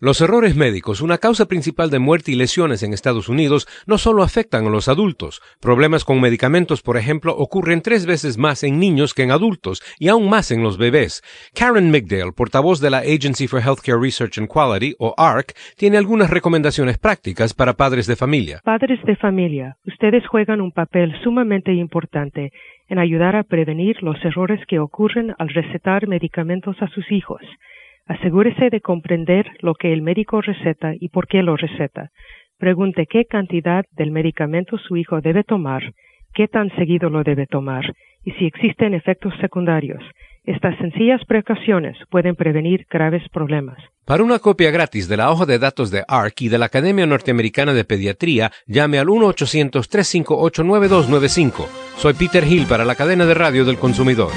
Los errores médicos, una causa principal de muerte y lesiones en Estados Unidos, no solo afectan a los adultos. Problemas con medicamentos, por ejemplo, ocurren tres veces más en niños que en adultos y aún más en los bebés. Karen Migdale, portavoz de la Agency for Healthcare Research and Quality, o ARC, tiene algunas recomendaciones prácticas para padres de familia. Padres de familia, ustedes juegan un papel sumamente importante en ayudar a prevenir los errores que ocurren al recetar medicamentos a sus hijos. Asegúrese de comprender lo que el médico receta y por qué lo receta. Pregunte qué cantidad del medicamento su hijo debe tomar, qué tan seguido lo debe tomar y si existen efectos secundarios. Estas sencillas precauciones pueden prevenir graves problemas. Para una copia gratis de la hoja de datos de ARC y de la Academia Norteamericana de Pediatría, llame al 1-800-358-9295. Soy Peter Hill para la cadena de radio del consumidor.